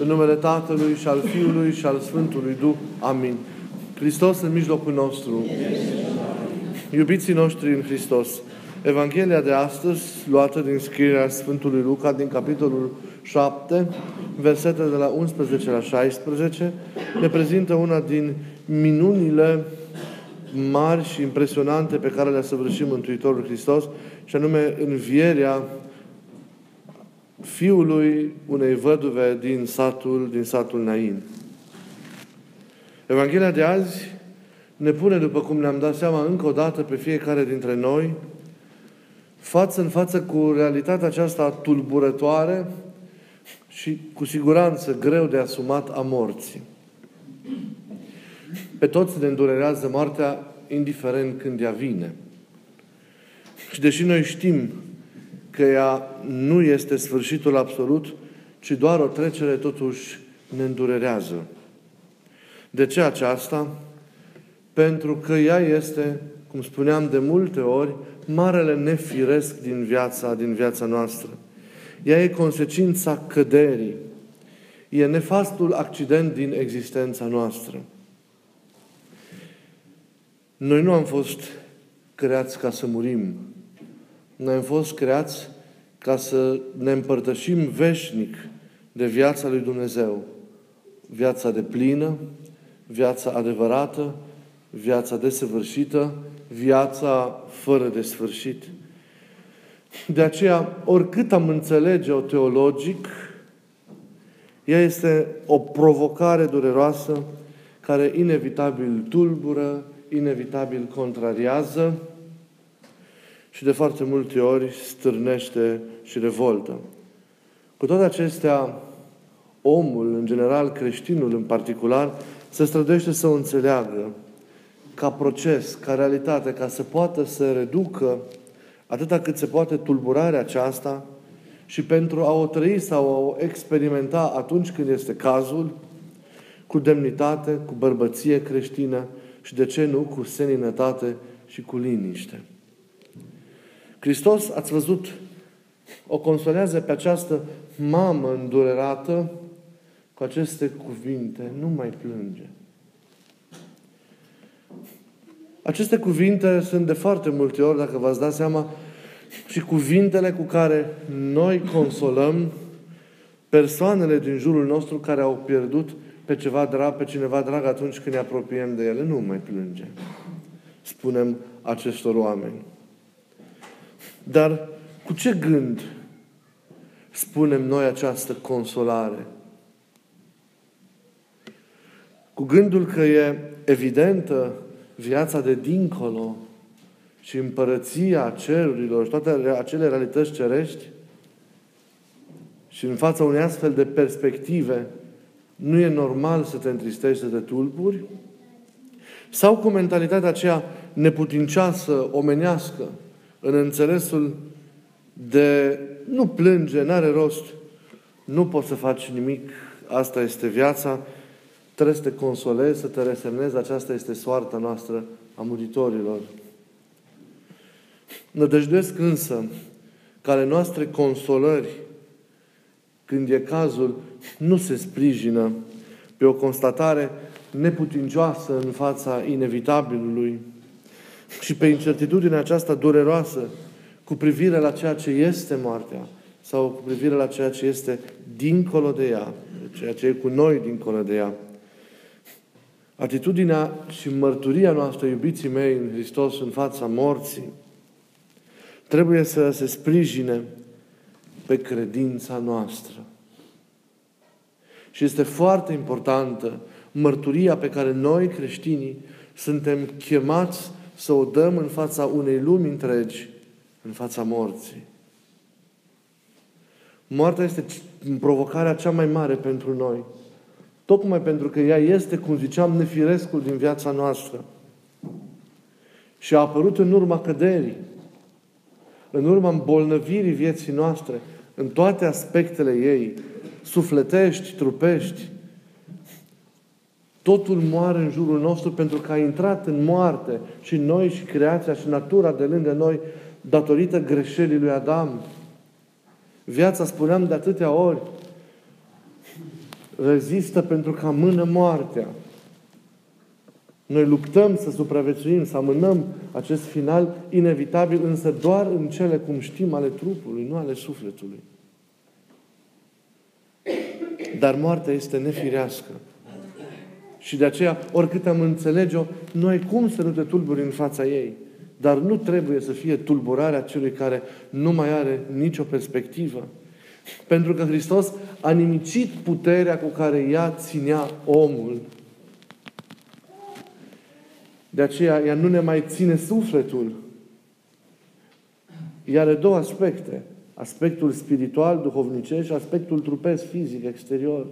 În numele Tatălui și al Fiului și al Sfântului Duh. Amin. Hristos în mijlocul nostru. Iubiții noștri în Hristos. Evanghelia de astăzi, luată din scrierea Sfântului Luca, din capitolul 7, versetele de la 11 la 16, ne prezintă una din minunile mari și impresionante pe care le-a săvârșit Mântuitorul Hristos, și anume învierea fiului unei văduve din satul, din satul Nain. Evanghelia de azi ne pune, după cum ne-am dat seama încă o dată pe fiecare dintre noi, față în față cu realitatea aceasta tulburătoare și cu siguranță greu de asumat a morții. Pe toți ne îndurerează moartea, indiferent când ea vine. Și deși noi știm că ea nu este sfârșitul absolut, ci doar o trecere totuși ne îndurerează. De ce aceasta? Pentru că ea este, cum spuneam de multe ori, marele nefiresc din viața, din viața noastră. Ea e consecința căderii. E nefastul accident din existența noastră. Noi nu am fost creați ca să murim. Noi am fost creați ca să ne împărtășim veșnic de viața lui Dumnezeu. Viața de plină, viața adevărată, viața desăvârșită, viața fără de sfârșit. De aceea, oricât am înțelege-o teologic, ea este o provocare dureroasă care inevitabil tulbură, inevitabil contrariază și de foarte multe ori stârnește și revoltă. Cu toate acestea, omul, în general creștinul în particular, se străduiește să o înțeleagă ca proces, ca realitate, ca să poată să reducă atâta cât se poate tulburarea aceasta și pentru a o trăi sau a o experimenta atunci când este cazul, cu demnitate, cu bărbăție creștină și, de ce nu, cu seninătate și cu liniște. Hristos, ați văzut, o consolează pe această mamă îndurerată cu aceste cuvinte, nu mai plânge. Aceste cuvinte sunt de foarte multe ori, dacă v-ați dat seama, și cuvintele cu care noi consolăm persoanele din jurul nostru care au pierdut pe ceva drag, pe cineva drag atunci când ne apropiem de ele. Nu mai plânge. Spunem acestor oameni. Dar cu ce gând spunem noi această consolare? Cu gândul că e evidentă viața de dincolo și împărăția cerurilor și toate acele realități cerești și în fața unei astfel de perspective nu e normal să te întristești, să te tulburi? Sau cu mentalitatea aceea neputincioasă, omenească, în înțelesul de nu plânge, n-are rost, nu poți să faci nimic, asta este viața, trebuie să te consolezi, să te resemnezi, aceasta este soarta noastră a muritorilor. Nădăjduiesc însă că ale noastre consolări, când e cazul, nu se sprijină pe o constatare neputincioasă în fața inevitabilului, și pe incertitudinea aceasta dureroasă cu privire la ceea ce este moartea sau cu privire la ceea ce este dincolo de ea, ceea ce e cu noi dincolo de ea. Atitudinea și mărturia noastră, iubiții mei, în Hristos, în fața morții, trebuie să se sprijine pe credința noastră. Și este foarte importantă mărturia pe care noi, creștinii, suntem chemați să o dăm în fața unei lumi întregi, în fața morții. Moartea este provocarea cea mai mare pentru noi. Tocmai pentru că ea este, cum ziceam, nefirescul din viața noastră. Și a apărut în urma căderii, în urma îmbolnăvirii vieții noastre, în toate aspectele ei, sufletești, trupești, Totul moare în jurul nostru pentru că a intrat în moarte și noi și creația și natura de lângă noi datorită greșelii lui Adam. Viața, spuneam de atâtea ori, rezistă pentru că amână moartea. Noi luptăm să supraviețuim, să amânăm acest final inevitabil, însă doar în cele, cum știm, ale trupului, nu ale sufletului. Dar moartea este nefirească. Și de aceea, oricât am înțelege-o, nu ai cum să nu te tulburi în fața ei. Dar nu trebuie să fie tulburarea celui care nu mai are nicio perspectivă. Pentru că Hristos a nimicit puterea cu care ea ținea omul. De aceea, ea nu ne mai ține sufletul. Ea are două aspecte. Aspectul spiritual, duhovnicesc și aspectul trupesc, fizic, exterior.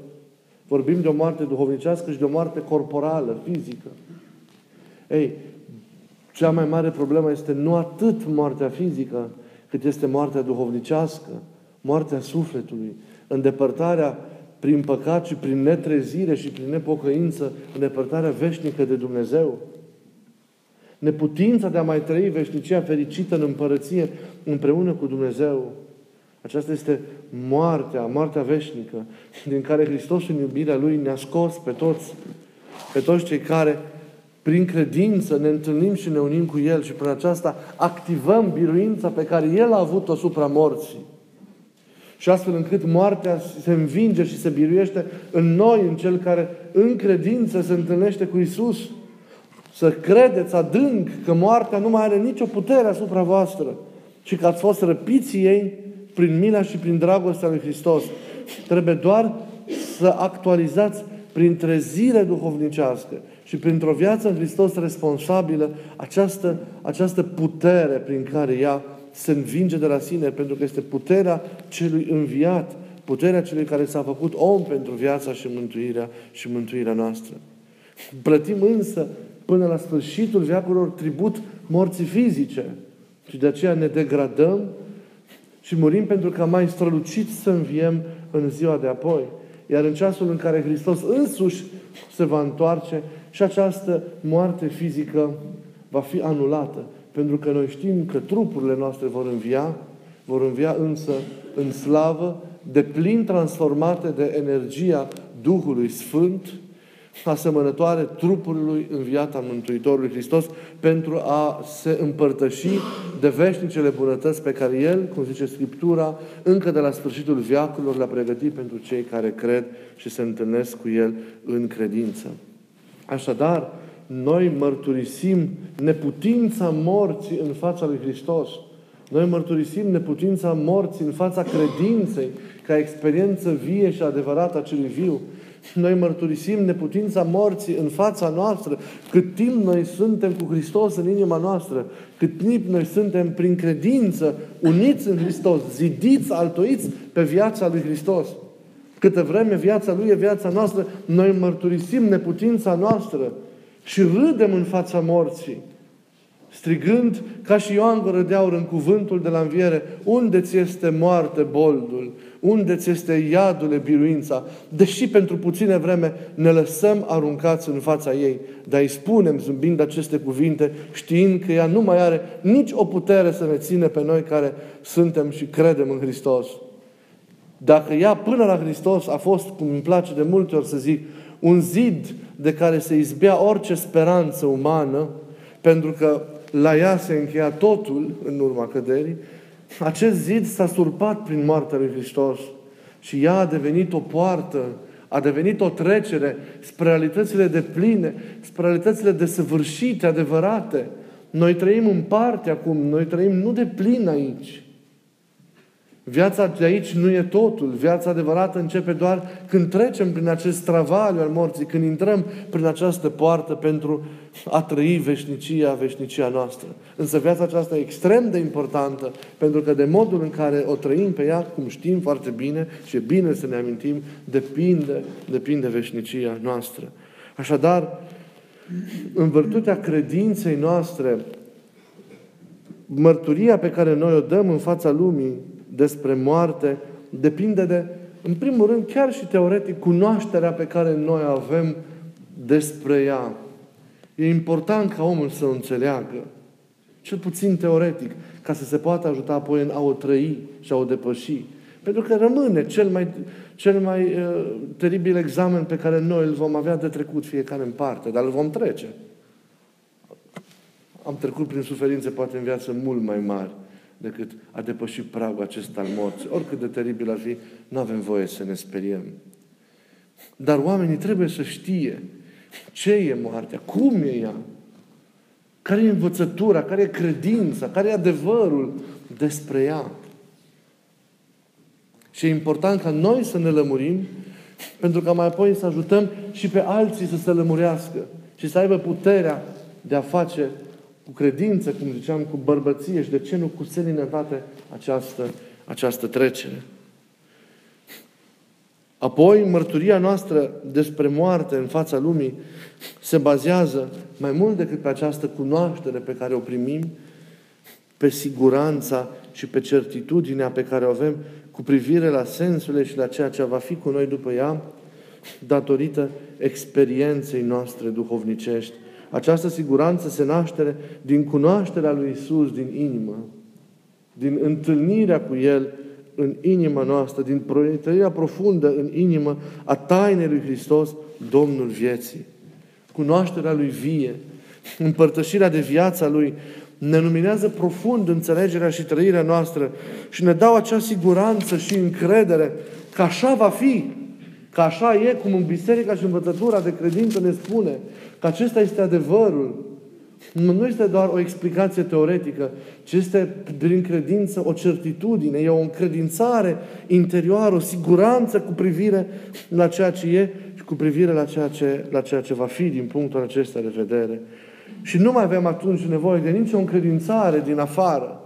Vorbim de o moarte duhovnicească și de o moarte corporală, fizică. Ei, cea mai mare problemă este nu atât moartea fizică, cât este moartea duhovnicească, moartea sufletului, îndepărtarea prin păcat și prin netrezire și prin nepocăință, îndepărtarea veșnică de Dumnezeu. Neputința de a mai trăi veșnicia fericită în împărăție împreună cu Dumnezeu. Aceasta este moartea, moartea veșnică, din care Hristos în iubirea Lui ne-a scos pe toți, pe toți cei care prin credință ne întâlnim și ne unim cu El și prin aceasta activăm biruința pe care El a avut-o asupra morții. Și astfel încât moartea se învinge și se biruiește în noi, în Cel care în credință se întâlnește cu Isus. Să credeți adânc că moartea nu mai are nicio putere asupra voastră și că ați fost răpiți ei prin mila și prin dragostea lui Hristos. Trebuie doar să actualizați prin trezire duhovnicească și printr-o viață în Hristos responsabilă această, această putere prin care ea se învinge de la sine, pentru că este puterea celui înviat, puterea celui care s-a făcut om pentru viața și mântuirea și mântuirea noastră. Plătim însă până la sfârșitul veacurilor tribut morții fizice. Și de aceea ne degradăm și murim pentru ca mai strălucit să înviem în ziua de apoi. Iar în ceasul în care Hristos însuși se va întoarce și această moarte fizică va fi anulată. Pentru că noi știm că trupurile noastre vor învia, vor învia însă în slavă, de plin transformate de energia Duhului Sfânt, asemănătoare trupului înviat al Mântuitorului Hristos pentru a se împărtăși de veșnicele bunătăți pe care El, cum zice Scriptura, încă de la sfârșitul viacurilor le-a pregătit pentru cei care cred și se întâlnesc cu El în credință. Așadar, noi mărturisim neputința morții în fața lui Hristos. Noi mărturisim neputința morții în fața credinței ca experiență vie și adevărată a celui viu. Noi mărturisim neputința morții în fața noastră, cât timp noi suntem cu Hristos în inima noastră, cât timp noi suntem prin credință uniți în Hristos, zidiți, altoiți pe viața lui Hristos. Câtă vreme viața Lui e viața noastră, noi mărturisim neputința noastră și râdem în fața morții strigând ca și Ioan Gură de Aur în cuvântul de la înviere, unde ți este moarte boldul? Unde ți este iadule biruința? Deși pentru puține vreme ne lăsăm aruncați în fața ei, dar îi spunem, zâmbind aceste cuvinte, știind că ea nu mai are nici o putere să ne ține pe noi care suntem și credem în Hristos. Dacă ea până la Hristos a fost, cum îmi place de multe ori să zic, un zid de care se izbea orice speranță umană, pentru că la ea se încheia totul în urma căderii, acest zid s-a surpat prin moartea lui Hristos și ea a devenit o poartă, a devenit o trecere spre realitățile de pline, spre realitățile desăvârșite, adevărate. Noi trăim în parte acum, noi trăim nu de plin aici, Viața de aici nu e totul. Viața adevărată începe doar când trecem prin acest travaliu al morții, când intrăm prin această poartă pentru a trăi veșnicia, veșnicia noastră. Însă viața aceasta e extrem de importantă, pentru că de modul în care o trăim pe ea, cum știm foarte bine și e bine să ne amintim, depinde, depinde veșnicia noastră. Așadar, în virtutea credinței noastre, mărturia pe care noi o dăm în fața lumii despre moarte depinde de, în primul rând, chiar și teoretic, cunoașterea pe care noi avem despre ea. E important ca omul să o înțeleagă, cel puțin teoretic, ca să se poată ajuta apoi în a o trăi și a o depăși. Pentru că rămâne cel mai, cel mai uh, teribil examen pe care noi îl vom avea de trecut fiecare în parte, dar îl vom trece. Am trecut prin suferințe poate în viață mult mai mari decât a depăși pragul acesta al morții. Oricât de teribil ar fi, nu avem voie să ne speriem. Dar oamenii trebuie să știe ce e moartea, cum e ea, care e învățătura, care e credința, care e adevărul despre ea. Și e important ca noi să ne lămurim, pentru ca mai apoi să ajutăm și pe alții să se lămurească și să aibă puterea de a face cu credință, cum ziceam, cu bărbăție și de ce nu cu seninătate această, această trecere. Apoi, mărturia noastră despre moarte în fața lumii se bazează mai mult decât pe această cunoaștere pe care o primim, pe siguranța și pe certitudinea pe care o avem cu privire la sensurile și la ceea ce va fi cu noi după ea, datorită experienței noastre duhovnicești. Această siguranță se naște din cunoașterea lui Isus din inimă, din întâlnirea cu El în inima noastră, din proiectarea profundă în inimă a tainei lui Hristos, Domnul vieții. Cunoașterea Lui vie, împărtășirea de viața Lui, ne luminează profund înțelegerea și trăirea noastră și ne dau acea siguranță și încredere că așa va fi, că așa e, cum în biserica și învățătura de credință ne spune, că acesta este adevărul. Nu este doar o explicație teoretică, ci este prin credință o certitudine, e o încredințare interioară, o siguranță cu privire la ceea ce e și cu privire la ceea ce, la ceea ce va fi din punctul acesta de vedere. Și nu mai avem atunci nevoie de nicio încredințare din afară.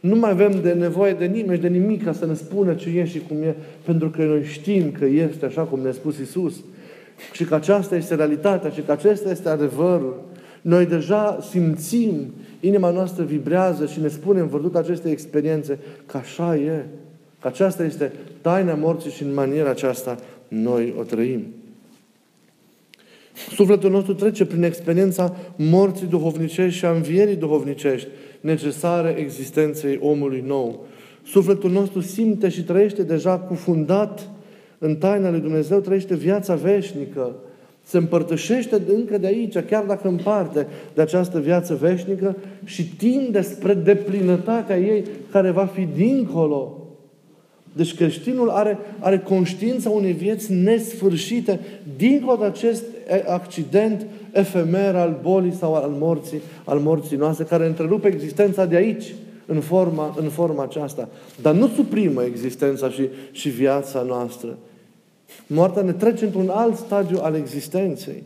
Nu mai avem de nevoie de nimeni, de nimic ca să ne spună ce e și cum e, pentru că noi știm că este așa cum ne-a spus Isus. Și că aceasta este realitatea și că acesta este adevărul. Noi deja simțim, inima noastră vibrează și ne spunem, văzut aceste experiențe, că așa e. Că aceasta este taina morții și în maniera aceasta noi o trăim. Sufletul nostru trece prin experiența morții duhovnicești și a învierii duhovnicești necesare existenței omului nou. Sufletul nostru simte și trăiește deja cufundat în taina lui Dumnezeu, trăiește viața veșnică. Se împărtășește încă de aici, chiar dacă împarte de această viață veșnică și tinde spre deplinătatea ei care va fi dincolo deci creștinul are, are conștiința unei vieți nesfârșite, dincolo de acest accident efemer al bolii sau al morții, al morții noastre, care întrerupe existența de aici, în forma, în forma aceasta. Dar nu suprimă existența și, și viața noastră. Moartea ne trece într-un alt stadiu al existenței.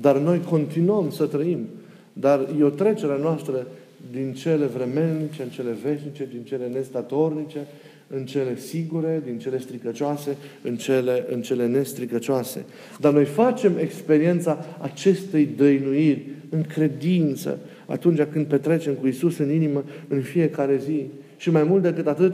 Dar noi continuăm să trăim. Dar e o trecere noastră din cele vremelnice în cele veșnice, din cele nestatornice, în cele sigure, din cele stricăcioase, în cele, în cele nestricăcioase. Dar noi facem experiența acestei dăinuiri în credință, atunci când petrecem cu Isus în inimă în fiecare zi. Și mai mult decât atât,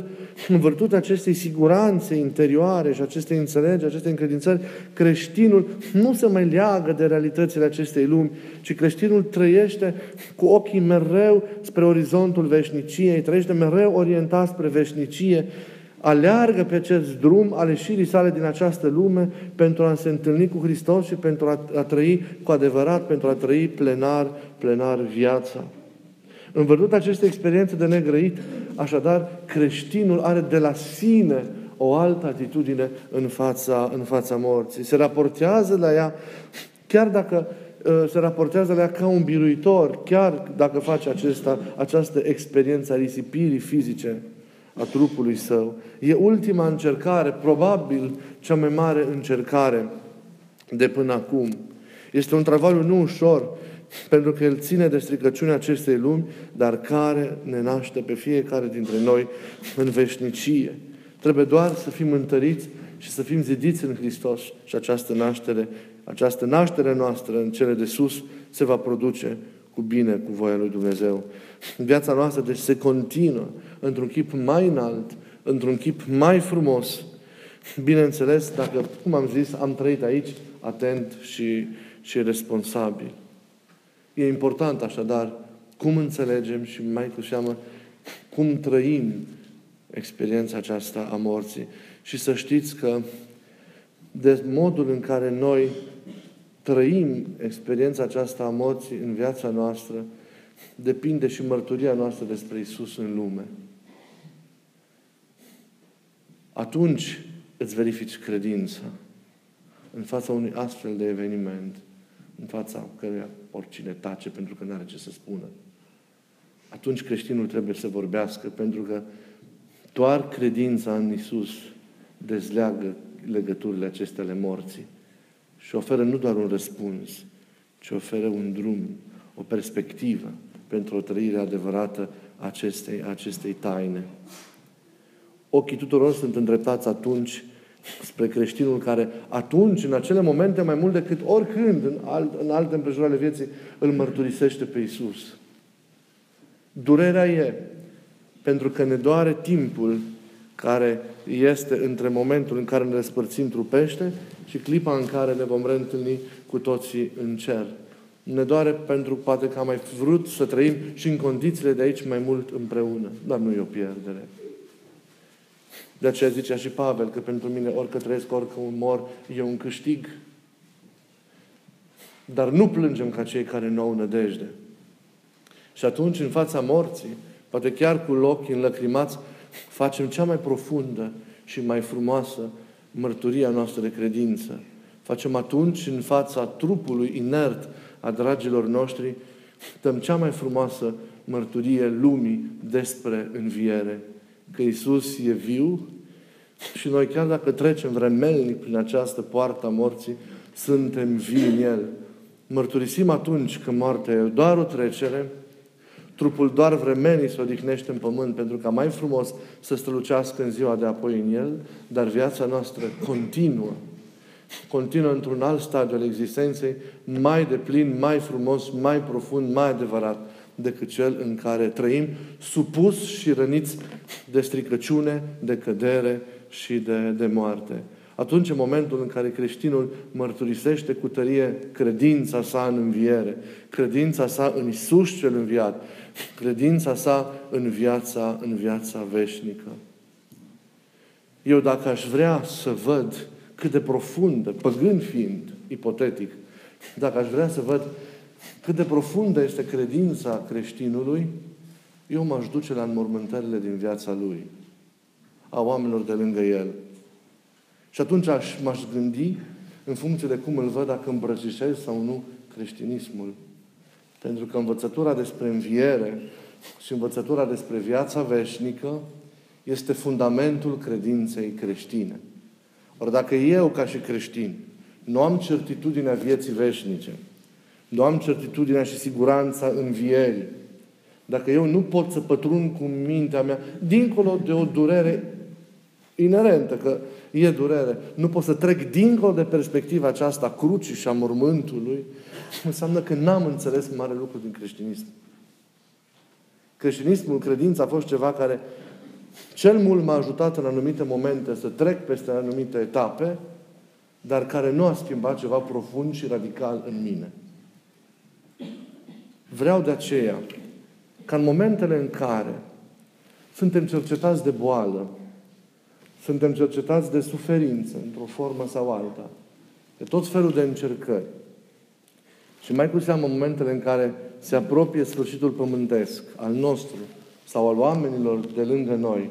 în virtutea acestei siguranțe interioare și acestei înțelegeri, acestei încredințări, creștinul nu se mai leagă de realitățile acestei lumi, ci creștinul trăiește cu ochii mereu spre orizontul veșniciei, trăiește mereu orientat spre veșnicie, aleargă pe acest drum al ieșirii sale din această lume pentru a se întâlni cu Hristos și pentru a, a trăi cu adevărat, pentru a trăi plenar, plenar viața. În văzut aceste experiențe de negrăit, așadar, creștinul are de la sine o altă atitudine în fața, în fața morții. Se raportează la ea, chiar dacă uh, se raportează la ea ca un biruitor, chiar dacă face acesta, această experiență a risipirii fizice a trupului său. E ultima încercare, probabil cea mai mare încercare de până acum. Este un travaliu nu ușor, pentru că El ține de stricăciunea acestei lumi, dar care ne naște pe fiecare dintre noi în veșnicie. Trebuie doar să fim întăriți și să fim zidiți în Hristos și această naștere, această naștere noastră în cele de sus se va produce cu bine, cu voia lui Dumnezeu. Viața noastră, deci, se continuă într-un chip mai înalt, într-un chip mai frumos. Bineînțeles, dacă, cum am zis, am trăit aici atent și, și responsabil. E important așadar cum înțelegem și mai cu seamă cum trăim experiența aceasta a morții. Și să știți că de modul în care noi trăim experiența aceasta a morții în viața noastră, depinde și mărturia noastră despre Isus în lume. Atunci îți verifici credința în fața unui astfel de eveniment, în fața căruia oricine tace pentru că nu are ce să spună. Atunci creștinul trebuie să vorbească, pentru că doar credința în Isus dezleagă legăturile acestea ale morții și oferă nu doar un răspuns, ci oferă un drum, o perspectivă pentru o trăire adevărată a acestei, acestei taine. Ochii tuturor sunt îndreptați atunci spre creștinul care atunci, în acele momente, mai mult decât oricând, în, alt, în alte împrejurări ale vieții, îl mărturisește pe Isus. Durerea e pentru că ne doare timpul care este între momentul în care ne despărțim trupește și clipa în care ne vom reîntâlni cu toții în cer. Ne doare pentru poate că am mai vrut să trăim și în condițiile de aici mai mult împreună. Dar nu e o pierdere. De aceea zicea și Pavel că pentru mine orică trăiesc, orică mor, e un câștig. Dar nu plângem ca cei care nu au nădejde. Și atunci, în fața morții, poate chiar cu ochii înlăcrimați, facem cea mai profundă și mai frumoasă mărturia noastră de credință. Facem atunci, în fața trupului inert a dragilor noștri, dăm cea mai frumoasă mărturie lumii despre înviere. Că Isus e viu și noi, chiar dacă trecem vremelnic prin această poartă a morții, suntem vii în El. Mărturisim atunci că moartea e doar o trecere, Trupul doar vremenii se odihnește în pământ pentru ca mai frumos să strălucească în ziua de apoi în el, dar viața noastră continuă. Continuă într-un alt stadiu al existenței, mai de plin, mai frumos, mai profund, mai adevărat decât cel în care trăim, supus și răniți de stricăciune, de cădere și de, de moarte. Atunci, în momentul în care creștinul mărturisește cu tărie credința sa în înviere, credința sa în Isus cel înviat, credința sa în viața, în viața veșnică. Eu dacă aș vrea să văd cât de profundă, păgând fiind, ipotetic, dacă aș vrea să văd cât de profundă este credința creștinului, eu m-aș duce la înmormântările din viața lui, a oamenilor de lângă el. Și atunci aș, m-aș gândi în funcție de cum îl văd, dacă îmbrățișez sau nu creștinismul. Pentru că învățătura despre înviere și învățătura despre viața veșnică este fundamentul credinței creștine. Ori dacă eu, ca și creștin, nu am certitudinea vieții veșnice, nu am certitudinea și siguranța învierii, dacă eu nu pot să pătrund cu mintea mea, dincolo de o durere inerentă, că e durere, nu pot să trec dincolo de perspectiva aceasta a crucii și a mormântului, înseamnă că n-am înțeles mare lucru din creștinism. Creștinismul, credința a fost ceva care cel mult m-a ajutat în anumite momente să trec peste anumite etape, dar care nu a schimbat ceva profund și radical în mine. Vreau de aceea ca în momentele în care suntem cercetați de boală, suntem cercetați de suferință, într-o formă sau alta, de tot felul de încercări, și mai cu seamă momentele în care se apropie sfârșitul pământesc al nostru sau al oamenilor de lângă noi,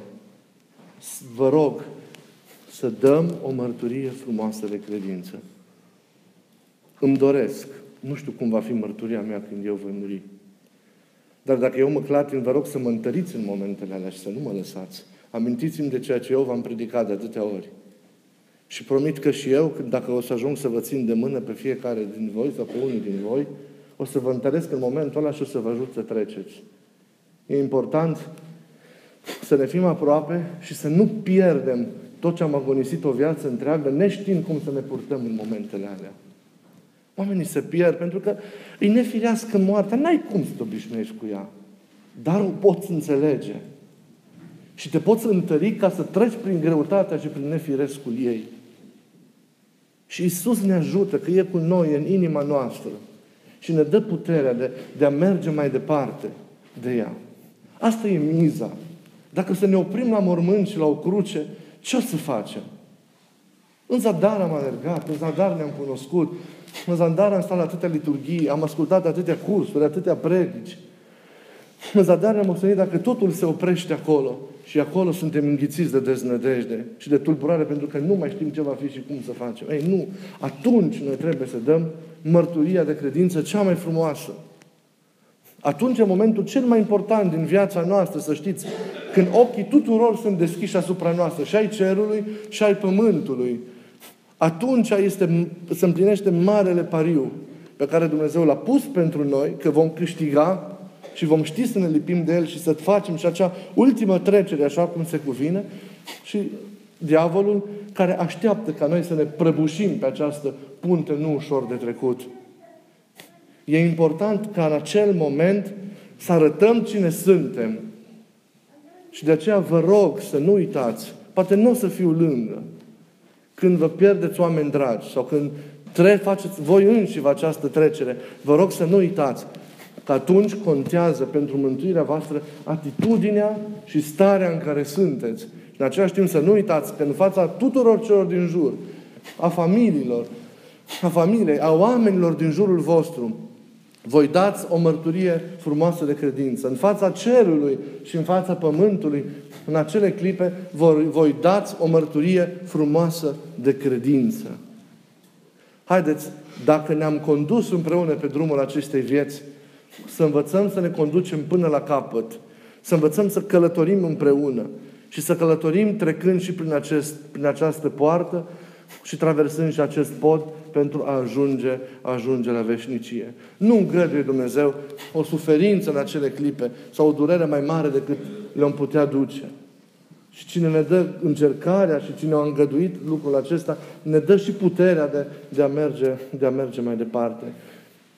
vă rog să dăm o mărturie frumoasă de credință. Îmi doresc, nu știu cum va fi mărturia mea când eu voi muri, dar dacă eu mă clatin, vă rog să mă întăriți în momentele alea și să nu mă lăsați. Amintiți-mi de ceea ce eu v-am predicat de atâtea ori. Și promit că și eu, dacă o să ajung să vă țin de mână pe fiecare din voi sau pe unul din voi, o să vă întăresc în momentul ăla și o să vă ajut să treceți. E important să ne fim aproape și să nu pierdem tot ce am agonisit o viață întreagă, neștiind cum să ne purtăm în momentele alea. Oamenii se pierd pentru că îi nefirească moartea. N-ai cum să te obișnuiești cu ea. Dar o poți înțelege. Și te poți întări ca să treci prin greutatea și prin nefirescul ei. Și Isus ne ajută că e cu noi în inima noastră și ne dă puterea de, de a merge mai departe de ea. Asta e miza Dacă să ne oprim la mormânt și la o cruce, ce o să facem? În zadar am alergat, în zadar ne-am cunoscut, în zadar am stat la atâtea liturghii, am ascultat atâtea cursuri, atâtea predici. În zadar ne-am ostenit dacă totul se oprește acolo și acolo suntem înghițiți de deznădejde și de tulburare pentru că nu mai știm ce va fi și cum să facem. Ei, nu. Atunci noi trebuie să dăm mărturia de credință cea mai frumoasă. Atunci e momentul cel mai important din viața noastră, să știți, când ochii tuturor sunt deschiși asupra noastră, și ai cerului, și ai pământului. Atunci este, se împlinește marele pariu pe care Dumnezeu l-a pus pentru noi, că vom câștiga și vom ști să ne lipim de El și să facem și acea ultimă trecere, așa cum se cuvine, și diavolul care așteaptă ca noi să ne prăbușim pe această punte nu ușor de trecut. E important ca în acel moment să arătăm cine suntem. Și de aceea vă rog să nu uitați, poate nu o să fiu lângă, când vă pierdeți oameni dragi sau când tre- faceți voi înși această trecere, vă rog să nu uitați că atunci contează pentru mântuirea voastră atitudinea și starea în care sunteți. În același timp să nu uitați că în fața tuturor celor din jur, a familiilor, a familiei, a oamenilor din jurul vostru, voi dați o mărturie frumoasă de credință. În fața cerului și în fața pământului, în acele clipe, voi, voi dați o mărturie frumoasă de credință. Haideți, dacă ne-am condus împreună pe drumul acestei vieți, să învățăm să ne conducem până la capăt, să învățăm să călătorim împreună și să călătorim trecând și prin, acest, prin această poartă și traversând și acest pod pentru a ajunge, a ajunge la veșnicie. Nu îngăduie Dumnezeu o suferință în acele clipe sau o durere mai mare decât le-am putea duce. Și cine ne dă încercarea și cine a îngăduit lucrul acesta, ne dă și puterea de, de, a, merge, de a merge mai departe.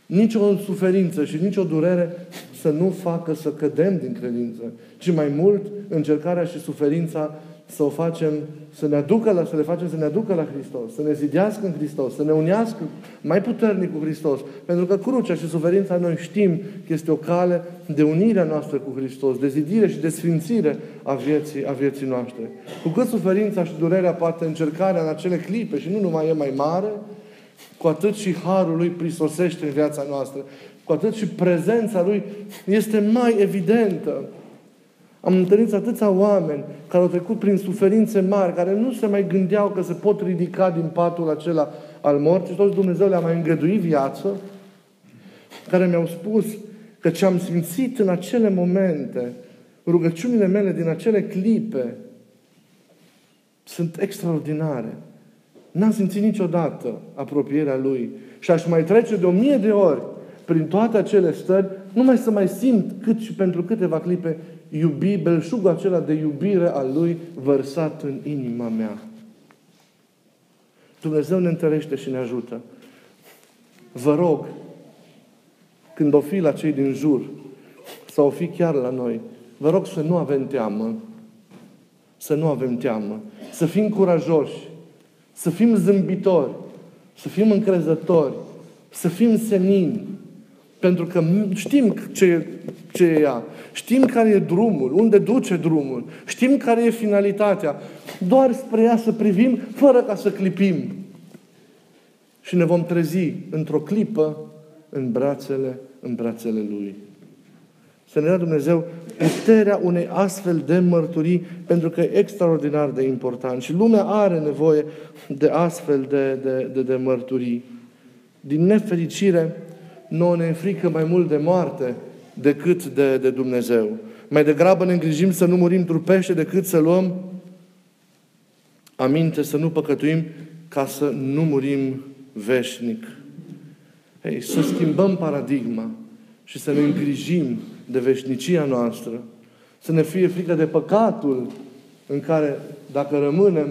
Nici o suferință și nici o durere să nu facă să cădem din credință, ci mai mult încercarea și suferința să o facem, să ne aducă la, să le facem să ne aducă la Hristos, să ne zidească în Hristos, să ne unească mai puternic cu Hristos. Pentru că crucea și suferința noi știm că este o cale de unire noastră cu Hristos, de zidire și de sfințire a vieții, a vieții noastre. Cu cât suferința și durerea, poate încercarea în acele clipe și nu numai e mai mare, cu atât și harul lui prisosește în viața noastră, cu atât și prezența lui este mai evidentă. Am întâlnit atâția oameni care au trecut prin suferințe mari, care nu se mai gândeau că se pot ridica din patul acela al morții și toți Dumnezeu le-a mai îngăduit viață, care mi-au spus că ce am simțit în acele momente, rugăciunile mele din acele clipe, sunt extraordinare. N-am simțit niciodată apropierea Lui. Și aș mai trece de o mie de ori prin toate acele stări, numai să mai simt cât și pentru câteva clipe iubi, belșugul acela de iubire al Lui vărsat în inima mea. Dumnezeu ne întărește și ne ajută. Vă rog, când o fi la cei din jur, sau o fi chiar la noi, vă rog să nu avem teamă. Să nu avem teamă. Să fim curajoși. Să fim zâmbitori. Să fim încrezători. Să fim senini. Pentru că știm ce, ce e ea. Știm care e drumul, unde duce drumul. Știm care e finalitatea. Doar spre ea să privim, fără ca să clipim. Și ne vom trezi într-o clipă în brațele, în brațele Lui. Să ne dea Dumnezeu puterea unei astfel de mărturii, pentru că e extraordinar de important. Și lumea are nevoie de astfel de, de, de, de mărturii. Din nefericire, nouă ne frică mai mult de moarte decât de, de Dumnezeu. Mai degrabă ne îngrijim să nu murim trupește decât să luăm aminte, să nu păcătuim ca să nu murim veșnic. Hei, să schimbăm paradigma și să ne îngrijim de veșnicia noastră, să ne fie frică de păcatul în care, dacă rămânem,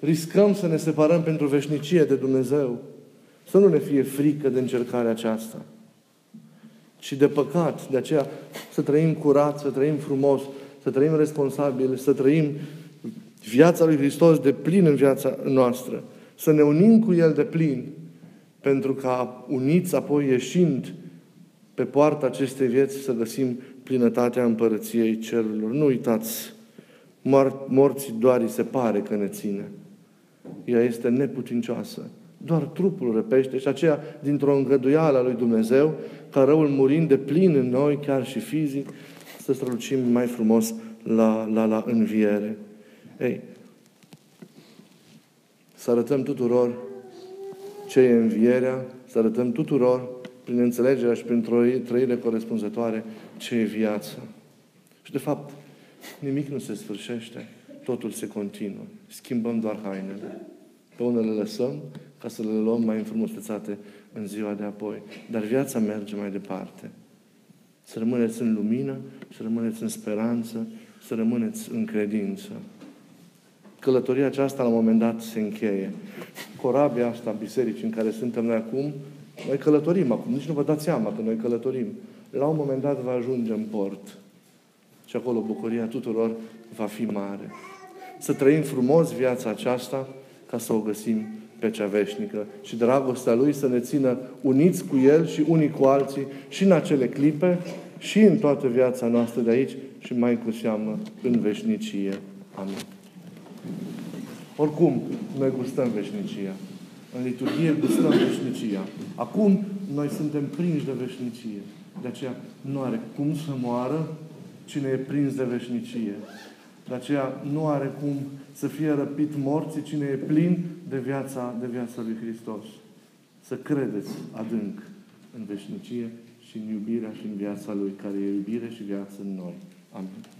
riscăm să ne separăm pentru veșnicie de Dumnezeu. Să nu ne fie frică de încercarea aceasta și de păcat. De aceea să trăim curat, să trăim frumos, să trăim responsabil, să trăim viața lui Hristos de plin în viața noastră. Să ne unim cu El de plin, pentru ca uniți apoi ieșind pe poarta acestei vieți să găsim plinătatea împărăției cerurilor. Nu uitați morții doar îi se pare că ne ține. Ea este neputincioasă. Doar trupul răpește și aceea dintr-o îngăduială a lui Dumnezeu, ca răul murind de plin în noi, chiar și fizic, să strălucim mai frumos la, la, la înviere. Ei, să arătăm tuturor ce e învierea, să arătăm tuturor, prin înțelegerea și prin trăire corespunzătoare, ce e viața. Și de fapt, nimic nu se sfârșește, totul se continuă. Schimbăm doar hainele. Pe unele le lăsăm ca să le luăm mai înfrumusețate în ziua de apoi. Dar viața merge mai departe. Să rămâneți în lumină, să rămâneți în speranță, să rămâneți în credință. Călătoria aceasta la un moment dat se încheie. Corabia asta, bisericii în care suntem noi acum, noi călătorim acum, nici nu vă dați seama că noi călătorim. La un moment dat va ajunge în port. Și acolo bucuria tuturor va fi mare. Să trăim frumos viața aceasta ca să o găsim pe cea veșnică. Și dragostea Lui să ne țină uniți cu El și unii cu alții și în acele clipe și în toată viața noastră de aici și mai cu seamă în veșnicie. Amin. Oricum, noi gustăm veșnicia. În liturghie gustăm veșnicia. Acum, noi suntem prinși de veșnicie. De aceea, nu are cum să moară cine e prins de veșnicie. De aceea, nu are cum să fie răpit morții cine e plin de viața, de viața lui Hristos. Să credeți adânc în veșnicie și în iubirea și în viața Lui, care e iubire și viață în noi. Amin.